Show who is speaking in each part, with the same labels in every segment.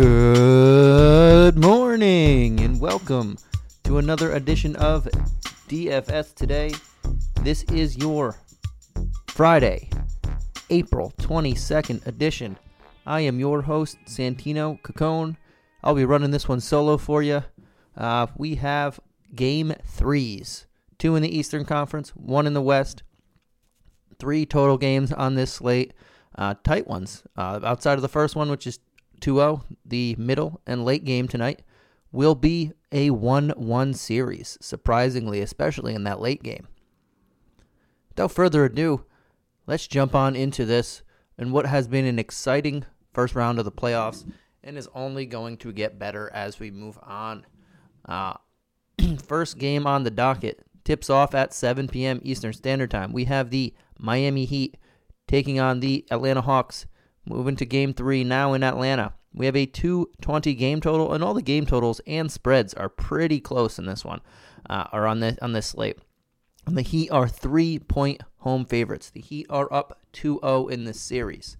Speaker 1: Good morning and welcome to another edition of DFS Today. This is your Friday, April 22nd edition. I am your host, Santino Cacone. I'll be running this one solo for you. Uh, we have game threes two in the Eastern Conference, one in the West. Three total games on this slate. Uh, tight ones. Uh, outside of the first one, which is 2 0, the middle and late game tonight will be a 1 1 series, surprisingly, especially in that late game. Without further ado, let's jump on into this and what has been an exciting first round of the playoffs and is only going to get better as we move on. Uh, first game on the docket tips off at 7 p.m. Eastern Standard Time. We have the Miami Heat taking on the Atlanta Hawks. Moving to game three now in Atlanta. We have a 220 game total, and all the game totals and spreads are pretty close in this one, uh, are on this on this slate. And the Heat are three point home favorites. The Heat are up 2 0 in this series.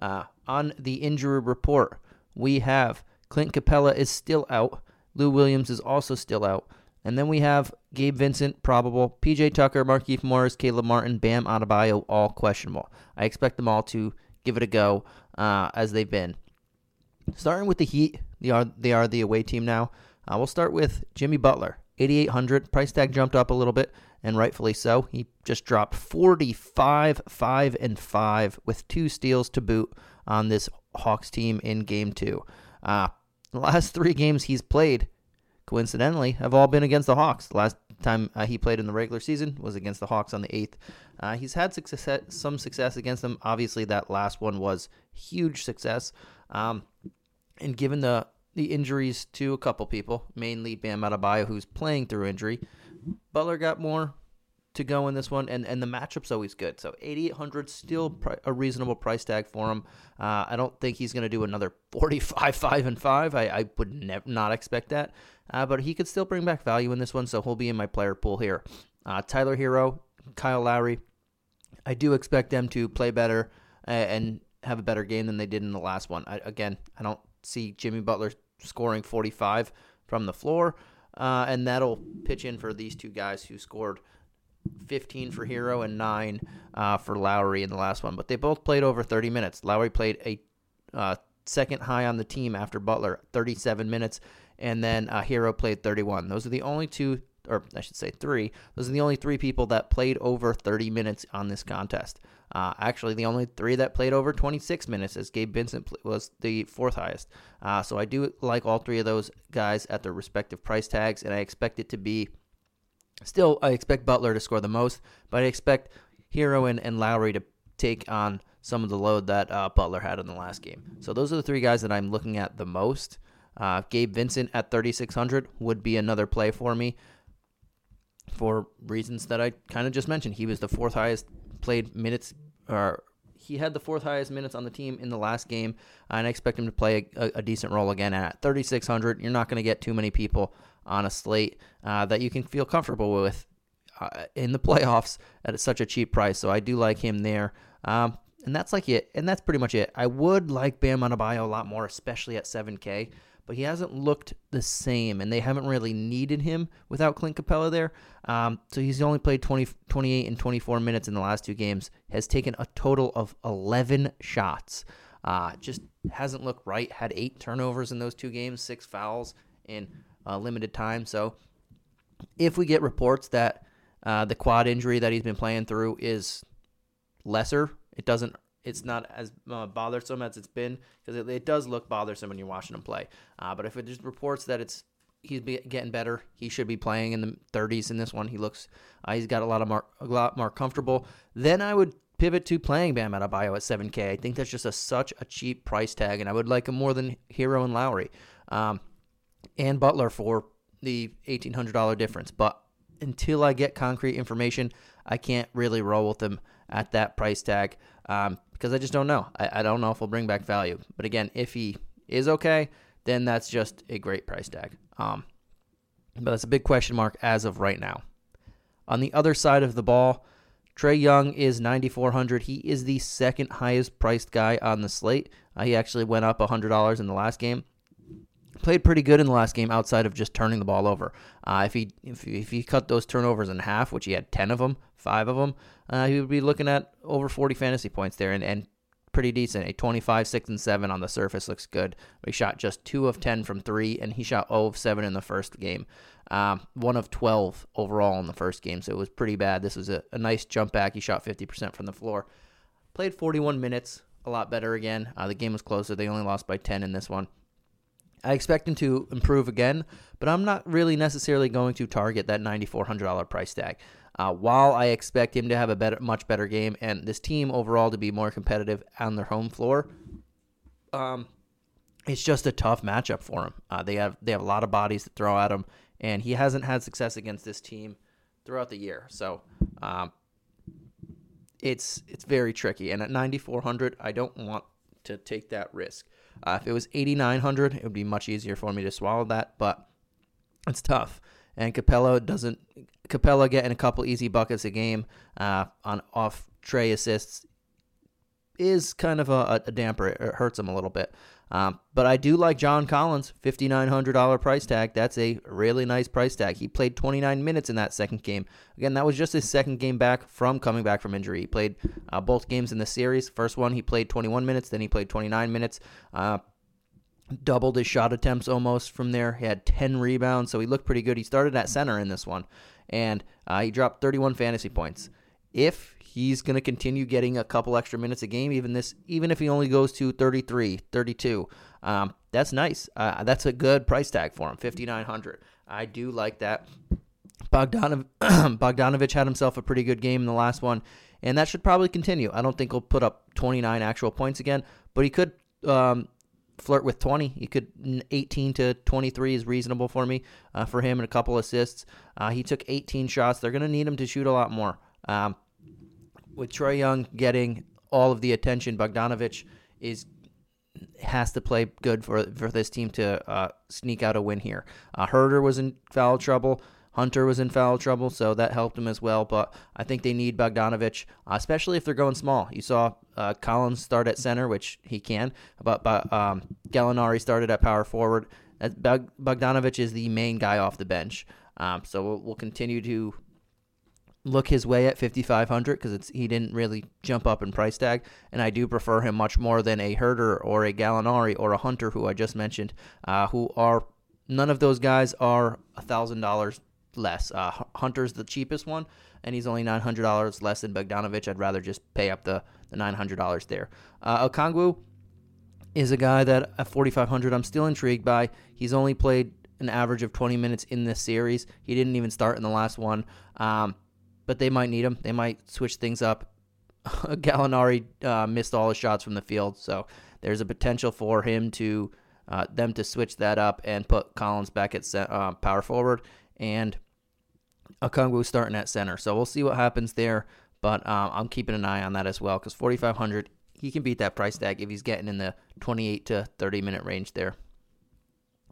Speaker 1: Uh, on the injury report, we have Clint Capela is still out. Lou Williams is also still out. And then we have Gabe Vincent, probable. PJ Tucker, Markieff Morris, Caleb Martin, Bam Adebayo, all questionable. I expect them all to give it a go uh, as they've been. Starting with the Heat, they are, they are the away team now. Uh, we'll start with Jimmy Butler, 8,800. Price tag jumped up a little bit, and rightfully so. He just dropped 45, 5, and 5 with two steals to boot on this Hawks team in game two. Uh, the last three games he's played, coincidentally, have all been against the Hawks. The last time uh, he played in the regular season was against the Hawks on the 8th. Uh, he's had success, some success against them. Obviously, that last one was huge success. Um, and given the the injuries to a couple people, mainly Bam Adebayo, who's playing through injury, Butler got more to go in this one, and, and the matchup's always good. So 8,800 still a reasonable price tag for him. Uh, I don't think he's going to do another 45, 5, and 5. I, I would not expect that. Uh, but he could still bring back value in this one, so he'll be in my player pool here. Uh, Tyler Herro, Kyle Lowry. I do expect them to play better and have a better game than they did in the last one. I, again, I don't see Jimmy Butler scoring 45 from the floor, uh, and that'll pitch in for these two guys who scored 15 for Herro and 9 uh, for Lowry in the last one. But they both played over 30 minutes. Lowry played a uh, second high on the team after Butler, 37 minutes, and then uh, Herro played 31. Those are the only two, or I should say three. Those are the only three people that played over 30 minutes on this contest. Uh, actually, the only three that played over 26 minutes, as Gabe Vincent was the fourth highest. Uh, so I do like all three of those guys at their respective price tags, and I expect it to be Still, I expect Butler to score the most, but I expect Herro and, and Lowry to take on some of the load that uh, Butler had in the last game. So those are the three guys that I'm looking at the most. Uh, Gabe Vincent at 3,600 would be another play for me for reasons that I kind of just mentioned. He was the fourth highest played minutes, or he had the fourth highest minutes on the team in the last game, and I expect him to play a, a decent role again at 3,600. You're not going to get too many people on a slate uh, that you can feel comfortable with uh, in the playoffs at such a cheap price. So I do like him there. Um, and that's like it. And that's pretty much it. I would like Bam Adebayo a lot more, especially at 7K, but he hasn't looked the same, and they haven't really needed him without Clint Capela there. Um, so he's only played 20, 28 and 24 minutes in the last two games, has taken a total of 11 shots. Uh, just hasn't looked right. Had eight turnovers in those two games, six fouls, in uh, limited time. So if we get reports that uh, the quad injury that he's been playing through is lesser, it doesn't. It's not as uh, bothersome as it's been because it, it, does look bothersome when you're watching him play. Uh, but if it just reports that it's he's getting better, he should be playing in the 30s in this one. He looks uh, he's got a lot of more a lot more comfortable. Then I would pivot to playing Bam Adebayo at 7K. I think that's just a, such a cheap price tag, and I would like him more than Herro and Lowry. Um, and Butler for the $1,800 difference. But until I get concrete information, I can't really roll with them at that price tag um, because I just don't know. I, I don't know if he'll bring back value. But again, if he is okay, then that's just a great price tag. Um, but that's a big question mark as of right now. On the other side of the ball, Trae Young is 9,400. He is the second highest priced guy on the slate. Uh, he actually went up $100 in the last game. Played pretty good in the last game outside of just turning the ball over. Uh, if he if, if he cut those turnovers in half, which he had ten of them, five of them, uh, he would be looking at over 40 fantasy points there and, and pretty decent. A 25, 6, and 7 on the surface looks good. He shot just 2 of 10 from 3, and he shot 0 of 7 in the first game. Um, 1 of 12 overall in the first game, so it was pretty bad. This was a, a nice jump back. He shot 50% from the floor. Played 41 minutes, a lot better again. Uh, the game was closer. They only lost by 10 in this one. I expect him to improve again, but I'm not really necessarily going to target that $9,400 price tag. Uh, while I expect him to have a better, much better game, and this team overall to be more competitive on their home floor, um, it's just a tough matchup for him. Uh, they have they have a lot of bodies to throw at him, and he hasn't had success against this team throughout the year. So um, it's it's very tricky. And at 9400, I don't want to take that risk. Uh, if it was 8900, it would be much easier for me to swallow that, but it's tough. And Capela doesn't Capela getting a couple easy buckets a game uh, on off Trae assists is kind of a, a damper. It hurts him a little bit. Um, but I do like John Collins, $5,900 price tag. That's a really nice price tag. He played 29 minutes in that second game. Again, that was just his second game back from coming back from injury. He played uh, both games in the series. First one, he played 21 minutes, then he played 29 minutes. Uh, doubled his shot attempts almost from there. He had 10 rebounds, so he looked pretty good. He started at center in this one, and uh, he dropped 31 fantasy points. If he's going to continue getting a couple extra minutes a game, even this, even if he only goes to 33, 32, um, that's nice. Uh, that's a good price tag for him, 5,900. I do like that. Bogdanov- Bogdanovich had himself a pretty good game in the last one, and that should probably continue. I don't think he'll put up 29 actual points again, but he could um, flirt with 20. He could 18 to 23 is reasonable for me uh, for him and a couple assists. Uh, he took 18 shots. They're going to need him to shoot a lot more. Um, with Trae Young getting all of the attention, Bogdanovich is has to play good for for this team to uh, sneak out a win here. Uh, Huerter was in foul trouble. Hunter was in foul trouble, so that helped him as well. But I think they need Bogdanovich, uh, especially if they're going small. You saw uh, Collins start at center, which he can, but, but um, Gallinari started at power forward. Bogdanovich is the main guy off the bench. Um, so we'll, we'll, continue to look his way at 5500 because it's he didn't really jump up in price tag and I do prefer him much more than a Huerter or a Gallinari or a Hunter who I just mentioned uh, who are none of those guys are a thousand dollars less. Uh, Hunter's the cheapest one, and he's only nine hundred dollars less than Bogdanovich. I'd rather just pay up the, the nine hundred dollars there. Uh, Okongwu is a guy that at forty five hundred I'm still intrigued by. He's only played an average of twenty minutes in this series. He didn't even start in the last one, um, but they might need him. They might switch things up. Gallinari uh, missed all his shots from the field, so there's a potential for him to. Uh, them to switch that up and put Collins back at uh, power forward and Okongwu starting at center. So we'll see what happens there. But um, I'm keeping an eye on that as well because 4,500, he can beat that price tag if he's getting in the 28 to 30 minute range there.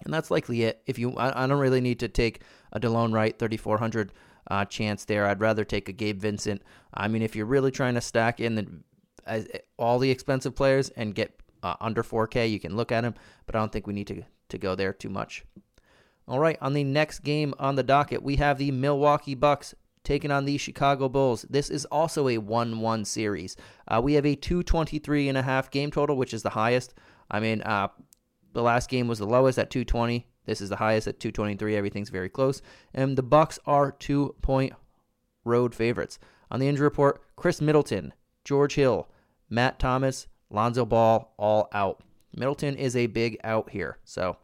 Speaker 1: And that's likely it. If you, I, I don't really need to take a Delon Wright 3,400 uh, chance there. I'd rather take a Gabe Vincent. I mean, if you're really trying to stack in the uh, all the expensive players and get uh, under 4K, you can look at him. But I don't think we need to to go there too much. All right, on the next game on the docket, we have the Milwaukee Bucks taking on the Chicago Bulls. This is also a 1 1 series. Uh, we have a 223 and a half game total, which is the highest. I mean, uh, the last game was the lowest at 220. This is the highest at 223. Everything's very close. And the Bucks are two point road favorites. On the injury report, Khris Middleton, George Hill, Matt Thomas, Lonzo Ball, all out. Middleton is a big out here. So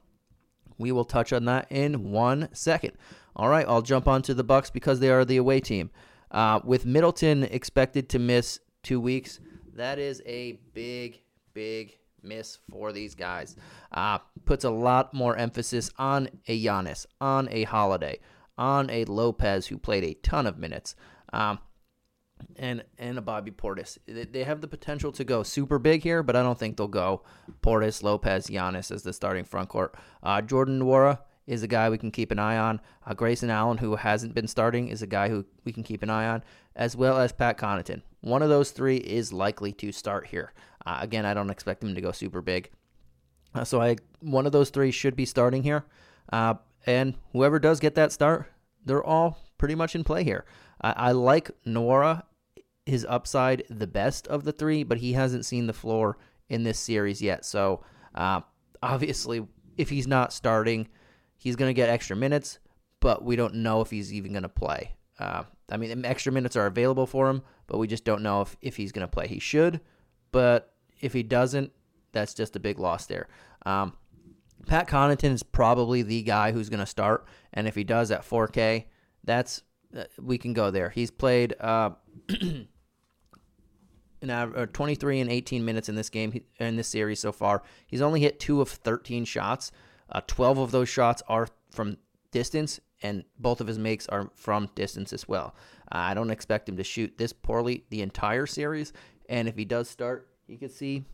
Speaker 1: we will touch on that in one second. All right, I'll jump onto the Bucks because they are the away team. Uh, with Middleton expected to miss two weeks, that is a big, big miss for these guys. Uh, puts a lot more emphasis on a Giannis, on a Holiday, on a Lopez who played a ton of minutes. Um, and and a Bobby Portis. They have the potential to go super big here, but I don't think they'll go Portis, Lopez, Giannis as the starting front court. Uh, Jordan Nwora is a guy we can keep an eye on. Uh, Grayson Allen, who hasn't been starting, is a guy who we can keep an eye on, as well as Pat Connaughton. One of those three is likely to start here. Uh, again, I don't expect him to go super big. Uh, so I one of those three should be starting here, uh, and whoever does get that start, they're all pretty much in play here. I, like Nwora, his upside the best of the three, but he hasn't seen the floor in this series yet. So uh, obviously, if he's not starting, he's going to get extra minutes, but we don't know if he's even going to play. Uh, I mean, extra minutes are available for him, but we just don't know if, if he's going to play. He should, but if he doesn't, that's just a big loss there. Um, Pat Connaughton is probably the guy who's going to start, and if he does at 4K, that's uh, we can go there. He's played uh, an uh, 23 and 18 minutes in this game in this series so far. He's only hit two of 13 shots. Uh, 12 of those shots are from distance, and both of his makes are from distance as well. Uh, I don't expect him to shoot this poorly the entire series, and if he does start, you could see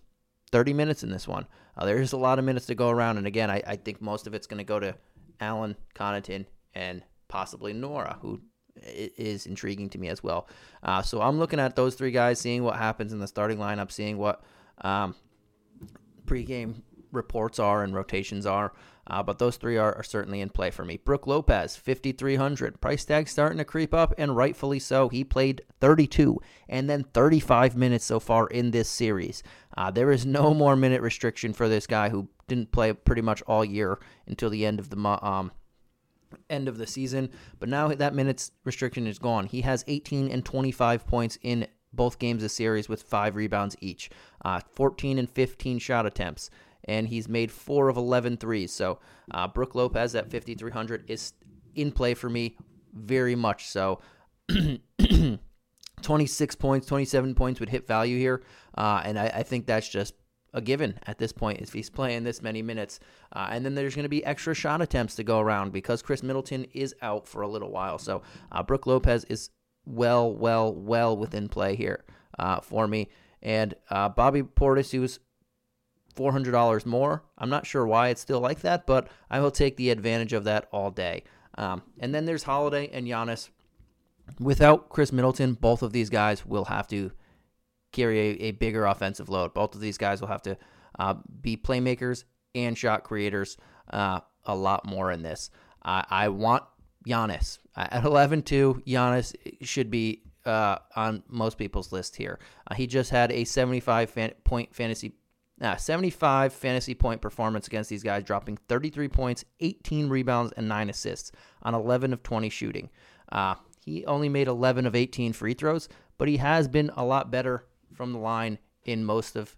Speaker 1: 30 minutes in this one. Uh, there's a lot of minutes to go around, and again, I, I think most of it's going to go to Allen, Connaughton, and possibly Nwora, who is intriguing to me as well. Uh, so I'm looking at those three guys, seeing what happens in the starting lineup, seeing what um, pregame reports are and rotations are. Uh, but those three are, are, certainly in play for me. Brook Lopez, 5,300. Price tag starting to creep up, and rightfully so. He played 32 and then 35 minutes so far in this series. Uh, there is no more minute restriction for this guy who didn't play pretty much all year until the end of the um, end of the season. But now that minutes restriction is gone. He has 18 and 25 points in both games of the series with five rebounds each, uh, 14 and 15 shot attempts, and he's made four of 11 threes. So uh, Brook Lopez at 5,300 is in play for me very much so. 26 points, 27 points would hit value here, uh, and I, I think that's just a given at this point if he's playing this many minutes. Uh, and then there's going to be extra shot attempts to go around because Khris Middleton is out for a little while. So uh, Brook Lopez is well, well, well within play here uh, for me. And uh, Bobby Portis, who was $400 more. I'm not sure why it's still like that, but I will take the advantage of that all day. Um, and then there's Holiday and Giannis. Without Khris Middleton, both of these guys will have to carry a, a bigger offensive load. Both of these guys will have to uh, be playmakers and shot creators uh, a lot more in this. I, I want Giannis at 11 2. Giannis should be uh, on most people's list here. Uh, he just had a 75 fan- point fantasy. Uh, 75 fantasy point performance against these guys, dropping 33 points, 18 rebounds, and 9 assists on 11 of 20 shooting. Uh, he only made 11 of 18 free throws, but he has been a lot better from the line in most of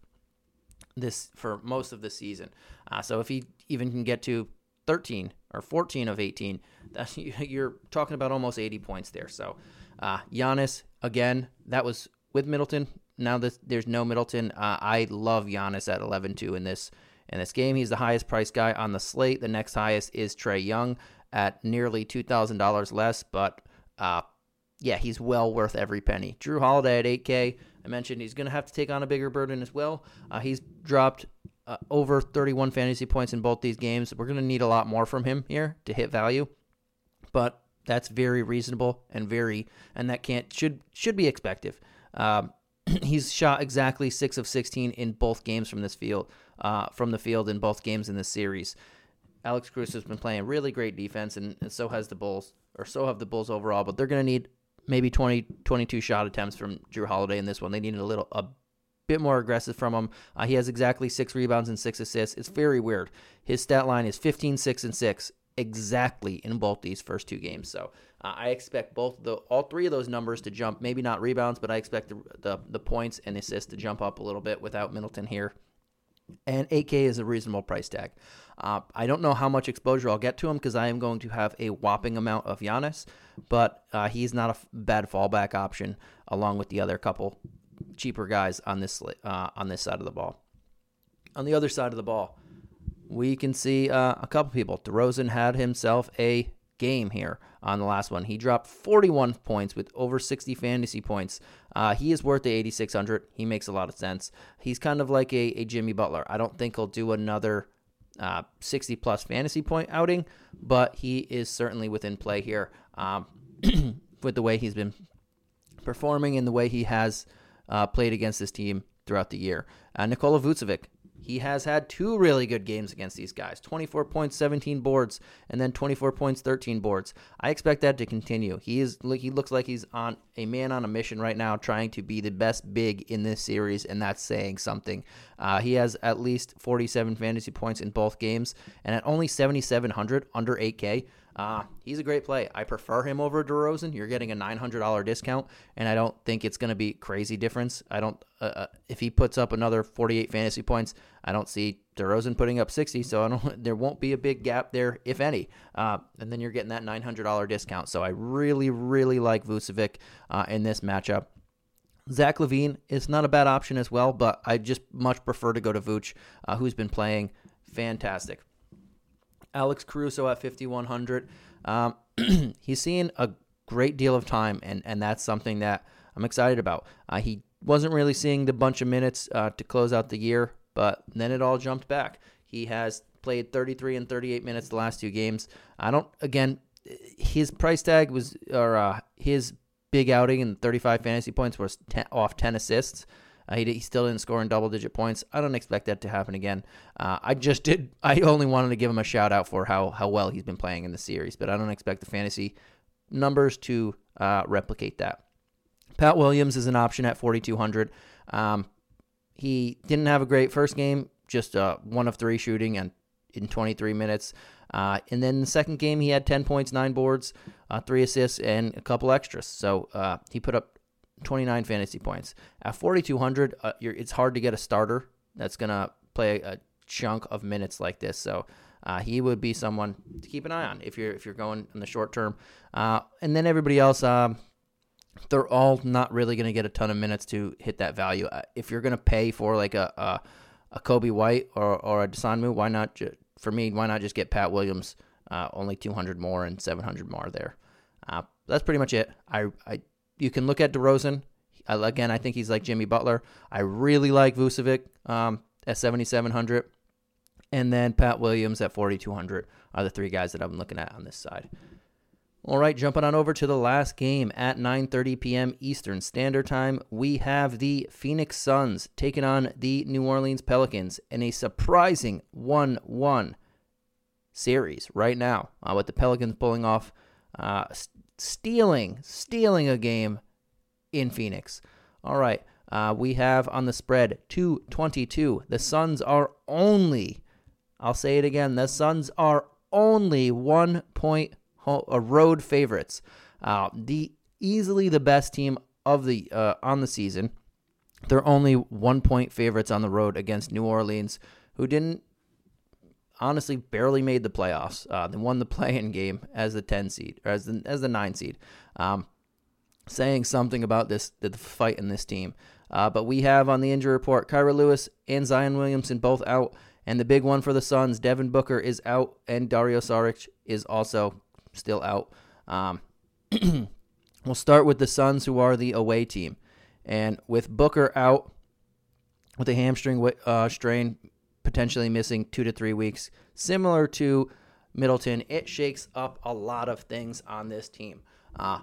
Speaker 1: this for most of the season. Uh, so if he even can get to 13 or 14 of 18, that's, you're talking about almost 80 points there. So uh, Giannis again, that was with Middleton. Now that there's no Middleton, uh, I love Giannis at 11-2 in this in this game. He's the highest priced guy on the slate. The next highest is Trae Young at nearly two thousand dollars less, but uh, yeah, he's well worth every penny. Jrue Holiday at 8K. I mentioned he's going to have to take on a bigger burden as well. Uh, he's dropped uh, over 31 fantasy points in both these games. We're going to need a lot more from him here to hit value, but that's very reasonable and very and that can't should should be expected. Um, he's shot exactly six of 16 in both games from this field uh, from the field in both games in this series. Alex Caruso has been playing really great defense, and, and so has the Bulls, or so have the Bulls overall. But they're going to need maybe 20, 22 shot attempts from Jrue Holiday in this one. They needed a little, a bit more aggressive from him. Uh, he has exactly six rebounds and six assists. It's very weird. His stat line is 15, 6, and 6 exactly in both these first two games. So uh, I expect both the all three of those numbers to jump. Maybe not rebounds, but I expect the the, the points and assists to jump up a little bit without Middleton here. And 8K is a reasonable price tag. Uh, I don't know how much exposure I'll get to him because I am going to have a whopping amount of Giannis, but uh, he's not a f- bad fallback option along with the other couple cheaper guys on this uh, on this side of the ball. On the other side of the ball, we can see uh, a couple people. DeRozan had himself a game here on the last one. He dropped 41 points with over 60 fantasy points. Uh, he is worth the 8,600. He makes a lot of sense. He's kind of like a, a Jimmy Butler. I don't think he'll do another uh, 60 plus fantasy point outing, but he is certainly within play here um, with the way he's been performing and the way he has uh, played against this team throughout the year. Uh, Nikola Vucevic, He has had two really good games against these guys 24 points, 17 boards, and then 24 points, 13 boards. I expect that to continue. He is he looks like he's on a man on a mission right now, trying to be the best big in this series, and that's saying something. Uh, he has at least 47 fantasy points in both games, and at only 7,700 under 8K. Uh, he's a great play. I prefer him over DeRozan. You're getting a $900 discount, and I don't think it's going to be crazy difference. I don't. Uh, uh, if he puts up another 48 fantasy points, I don't see DeRozan putting up 60. So I don't. There won't be a big gap there, if any. Uh, and then you're getting that $900 discount. So I really, really like Vucevic uh, in this matchup. Zach LaVine is not a bad option as well, but I just much prefer to go to Vooch, uh, who's been playing fantastic. Alex Caruso at 5,100. Um, he's seeing a great deal of time, and, and that's something that I'm excited about. Uh, he wasn't really seeing the bunch of minutes uh, to close out the year, but then it all jumped back. He has played 33 and 38 minutes the last two games. I don't, again, his price tag was, or uh, his big outing and 35 fantasy points was ten, off 10 assists. Uh, he, he, still didn't score in double digit points. I don't expect that to happen again. Uh, I just did. I only wanted to give him a shout out for how how well he's been playing in the series, but I don't expect the fantasy numbers to uh, replicate that. Pat Williams is an option at 4,200. Um, he didn't have a great first game, just uh, one of three shooting and in 23 minutes. Uh, and then the second game, he had 10 points, nine boards, uh, three assists, and a couple extras. So uh, he put up 29 fantasy points. At 4,200, uh, it's hard to get a starter that's going to play a, chunk of minutes like this. So uh, he would be someone to keep an eye on if you're if you're going in the short term. Uh, and then everybody else, um, they're all not really going to get a ton of minutes to hit that value. Uh, if you're going to pay for like a, a, a Coby White or or a Dosunmu, why not? Ju- for me, why not just get Pat Williams? Uh, only 200 more and 700 more there. Uh, that's pretty much it. I I you can look at DeRozan. Again, I think he's like Jimmy Butler. I really like Vucevic um, at 7,700. And then Pat Williams at 4,200 are the three guys that I'm looking at on this side. All right, jumping on over to the last game at 9:30 p.m. Eastern Standard Time, we have the Phoenix Suns taking on the New Orleans Pelicans in a surprising 1-1 series right now, uh, with the Pelicans pulling off uh, stealing, stealing a game in Phoenix. All right. Uh, we have on the spread 222. The Suns are only, I'll say it again, the Suns are only one point ho- uh, road favorites. Uh, the easily the best team of the uh, on the season. They're only one point favorites on the road against New Orleans, who didn't honestly barely made the playoffs. Uh, they won the play-in game as the 10 seed or as the as the 9 seed. Um, saying something about this the fight in this team. Uh, but we have on the injury report Kira Lewis and Zion Williamson both out, and the big one for the Suns, Devin Booker is out, and Dario Saric is also still out. Um, we'll start with the Suns, who are the away team, and with Booker out with a hamstring uh, strain, potentially missing two to three weeks. Similar to Middleton, it shakes up a lot of things on this team. Uh,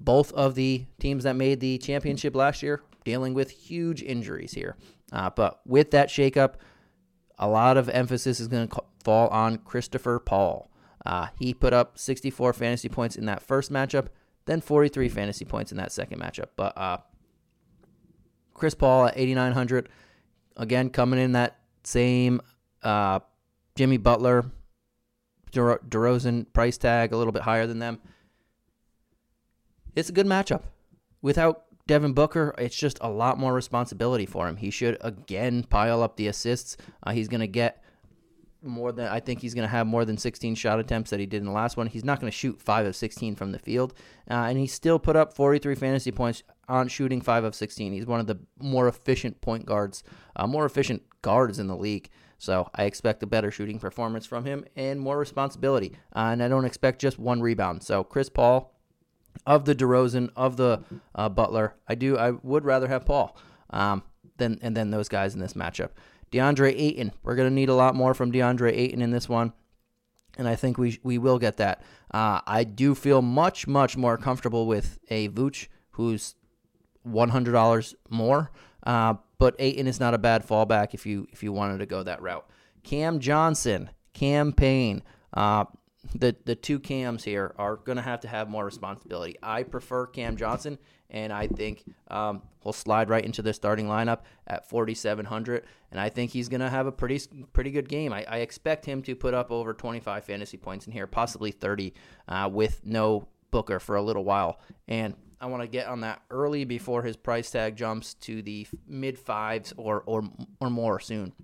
Speaker 1: both of the teams that made the championship last year dealing with huge injuries here. Uh, but with that shakeup, a lot of emphasis is going to fall on Christopher Paul. Uh, he put up 64 fantasy points in that first matchup, then 43 fantasy points in that second matchup. But uh, Chris Paul at 8,900, again, coming in that same uh, Jimmy Butler, De- DeRozan price tag a little bit higher than them. It's a good matchup. Without Devin Booker, it's just a lot more responsibility for him. He should again pile up the assists. Uh, he's going to get more than I think he's going to have more than 16 shot attempts that he did in the last one. He's not going to shoot 5 of 16 from the field. Uh, and he still put up 43 fantasy points on shooting 5 of 16. He's one of the more efficient point guards, uh, more efficient guards in the league. So I expect a better shooting performance from him and more responsibility. Uh, and I don't expect just one rebound. So Chris Paul, of the DeRozan, of the uh, Butler, I do I would rather have Paul um, than and then those guys in this matchup. DeAndre Ayton, we're gonna need a lot more from DeAndre Ayton in this one, and I think we we will get that. Uh, I do feel much much more comfortable with a Vooch who's one hundred dollars more Uh, but Ayton is not a bad fallback if you if you wanted to go that route. Cam Johnson, Cam Payne, uh, the the two Cams here are going to have to have more responsibility. I prefer Cam Johnson, and I think um, he'll slide right into the starting lineup at 4,700, and I think he's going to have a pretty pretty good game. I, I, expect him to put up over 25 fantasy points in here, possibly 30, uh, with no Booker for a little while, and I want to get on that early before his price tag jumps to the mid fives or or or more soon.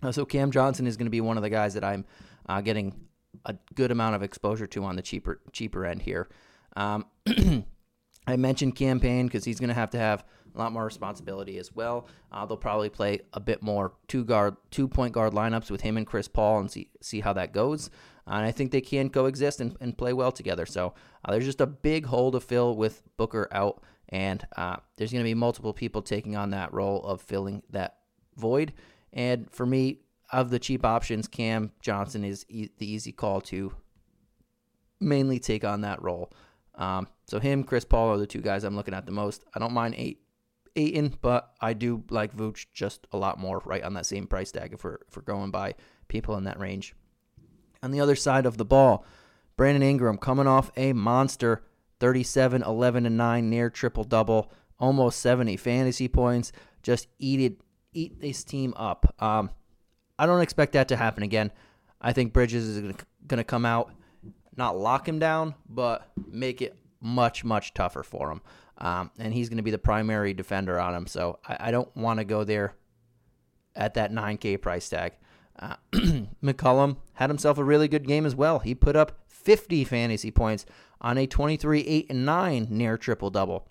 Speaker 1: Uh, so Cam Johnson is going to be one of the guys that I'm uh, getting a good amount of exposure to on the cheaper cheaper end here. Um, I mentioned Cam Payne because he's going to have to have a lot more responsibility as well. Uh, they'll probably play a bit more two guard, two point guard lineups with him and Chris Paul and see see how that goes. And I think they can coexist and, and play well together. So uh, there's just a big hole to fill with Booker out, and uh, there's going to be multiple people taking on that role of filling that void. And for me, of the cheap options, Cam Johnson is e- the easy call to mainly take on that role. Um, so him, Chris Paul are the two guys I'm looking at the most. I don't mind eight, Ayton, but I do like Vooch just a lot more, right on that same price tag if we're if we're going by people in that range. On the other side of the ball, Brandon Ingram coming off a monster 37, 11, and 9 near triple double, almost 70 fantasy points. Just eat it, eat this team up. Um, I don't expect that to happen again. I think Bridges is going to come out, not lock him down, but make it much, much tougher for him. Um, and he's going to be the primary defender on him. So I, I don't want to go there at that 9K price tag. Uh, McCollum had himself a really good game as well. He put up 50 fantasy points on a 23, 8, and 9 near triple double.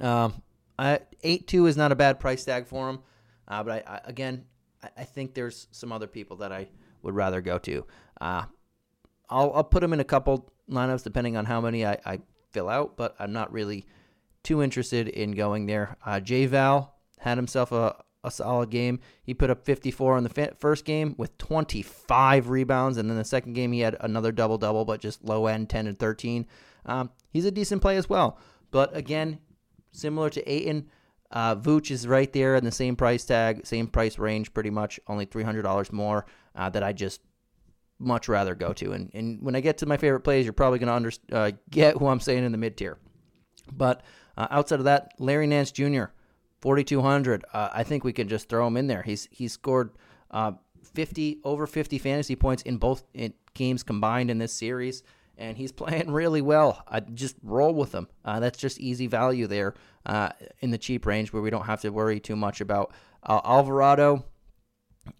Speaker 1: Um, 8 2 is not a bad price tag for him. Uh, but I, I, again, I think there's some other people that I would rather go to. Uh, I'll, I'll put them in a couple lineups depending on how many I, I fill out, but I'm not really too interested in going there. Uh, J Val had himself a, a solid game. He put up 54 in the first game with 25 rebounds, and then the second game he had another double double, but just low end 10 and 13. Um, he's a decent play as well, but again, similar to Ayton, uh, Vooch is right there in the same price tag, same price range, pretty much, only $300 more. Uh, that I just much rather go to. And, and when I get to my favorite plays, you're probably going to under, uh, get who I'm saying in the mid tier. But uh, outside of that, Larry Nance Jr., 4,200. Uh, I think we can just throw him in there. He's he's scored uh, 50 over 50 fantasy points in both in games combined in this series, and he's playing really well. I just roll with him. Uh, that's just easy value there uh, in the cheap range where we don't have to worry too much about uh, Alvarado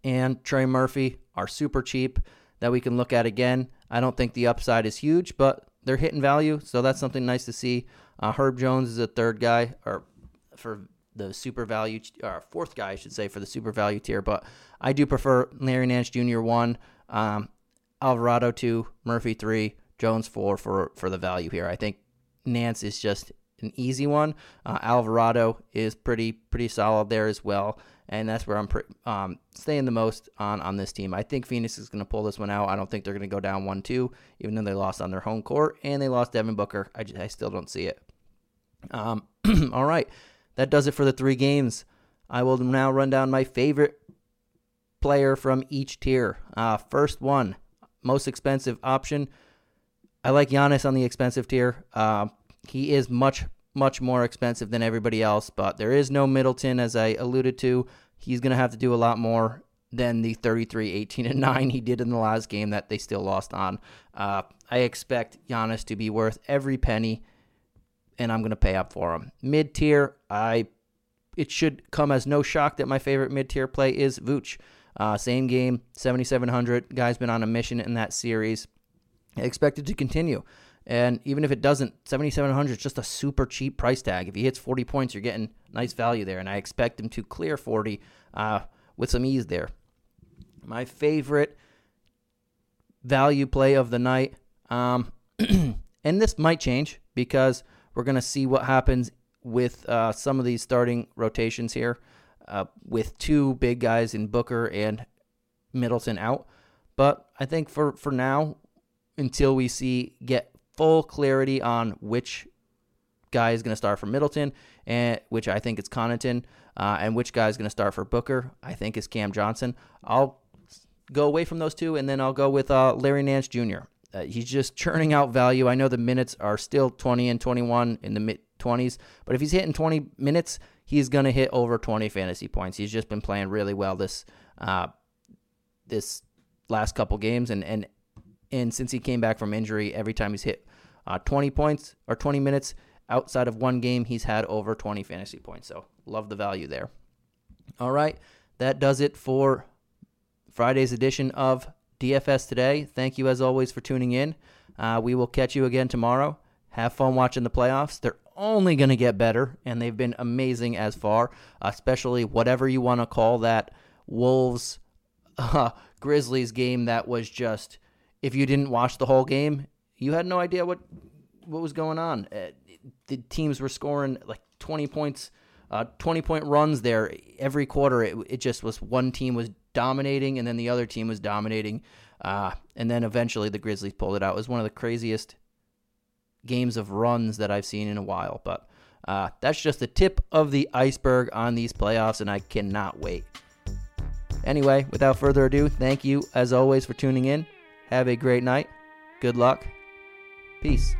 Speaker 1: and Trey Murphy are super cheap that we can look at again. I don't think the upside is huge, but they're hitting value, so that's something nice to see. Uh, Herb Jones is a third guy, or for the super value, or fourth guy, I should say, for the super value tier. But I do prefer Larry Nance Jr. one, um, Alvarado two, Murphy three, Jones four for for the value here. I think Nance is just an easy one. Uh, Alvarado is pretty pretty solid there as well and that's where I'm pre- um, staying the most on on this team. I think Phoenix is going to pull this one out. I don't think they're going to go down one two, even though they lost on their home court and they lost Devin Booker. I just, I still don't see it. Um, all right, that does it for the three games. I will now run down my favorite player from each tier. Uh, first one, most expensive option. I like Giannis on the expensive tier. Uh, he is much much more expensive than everybody else, but there is no Middleton, as I alluded to. He's going to have to do a lot more than the 33, 18, and 9 he did in the last game that they still lost on. Uh, I expect Giannis to be worth every penny, and I'm going to pay up for him. Mid tier, I it should come as no shock that my favorite mid tier play is Vooch. Uh, same game, 7,700. Guy's been on a mission in that series. Expected to continue. And even if it doesn't, 7,700 is just a super cheap price tag. If he hits 40 points, you're getting nice value there. And I expect him to clear 40 uh, with some ease there. My favorite value play of the night, um, and this might change because we're going to see what happens with uh, some of these starting rotations here uh, with two big guys in Booker and Middleton out. But I think for, for now, until we see get full clarity on which guy is going to start for Middleton, and which I think is Connaughton, uh, and which guy is going to start for Booker. I think is Cam Johnson. I'll go away from those two, and then I'll go with uh, Larry Nance Jr. Uh, he's just churning out value. I know the minutes are still 20 and 21 in the mid 20s, but if he's hitting 20 minutes, he's going to hit over 20 fantasy points. He's just been playing really well this uh, this last couple games, and and and since he came back from injury, every time he's hit uh, 20 points or 20 minutes outside of one game, he's had over 20 fantasy points. So love the value there. All right, that does it for Friday's edition of DFS today. Thank you as always for tuning in. Uh, we will catch you again tomorrow. Have fun watching the playoffs. They're only going to get better, and they've been amazing as far, especially whatever you want to call that Wolves uh, Grizzlies game that was just, if you didn't watch the whole game, you had no idea what what was going on. Uh, the teams were scoring like 20 points, uh, 20 point runs there every quarter. It, it just was one team was dominating, and then the other team was dominating. Uh, and then eventually the Grizzlies pulled it out. It was one of the craziest games of runs that I've seen in a while. But uh, that's just the tip of the iceberg on these playoffs, and I cannot wait. Anyway, without further ado, thank you as always for tuning in. Have a great night. Good luck. Peace.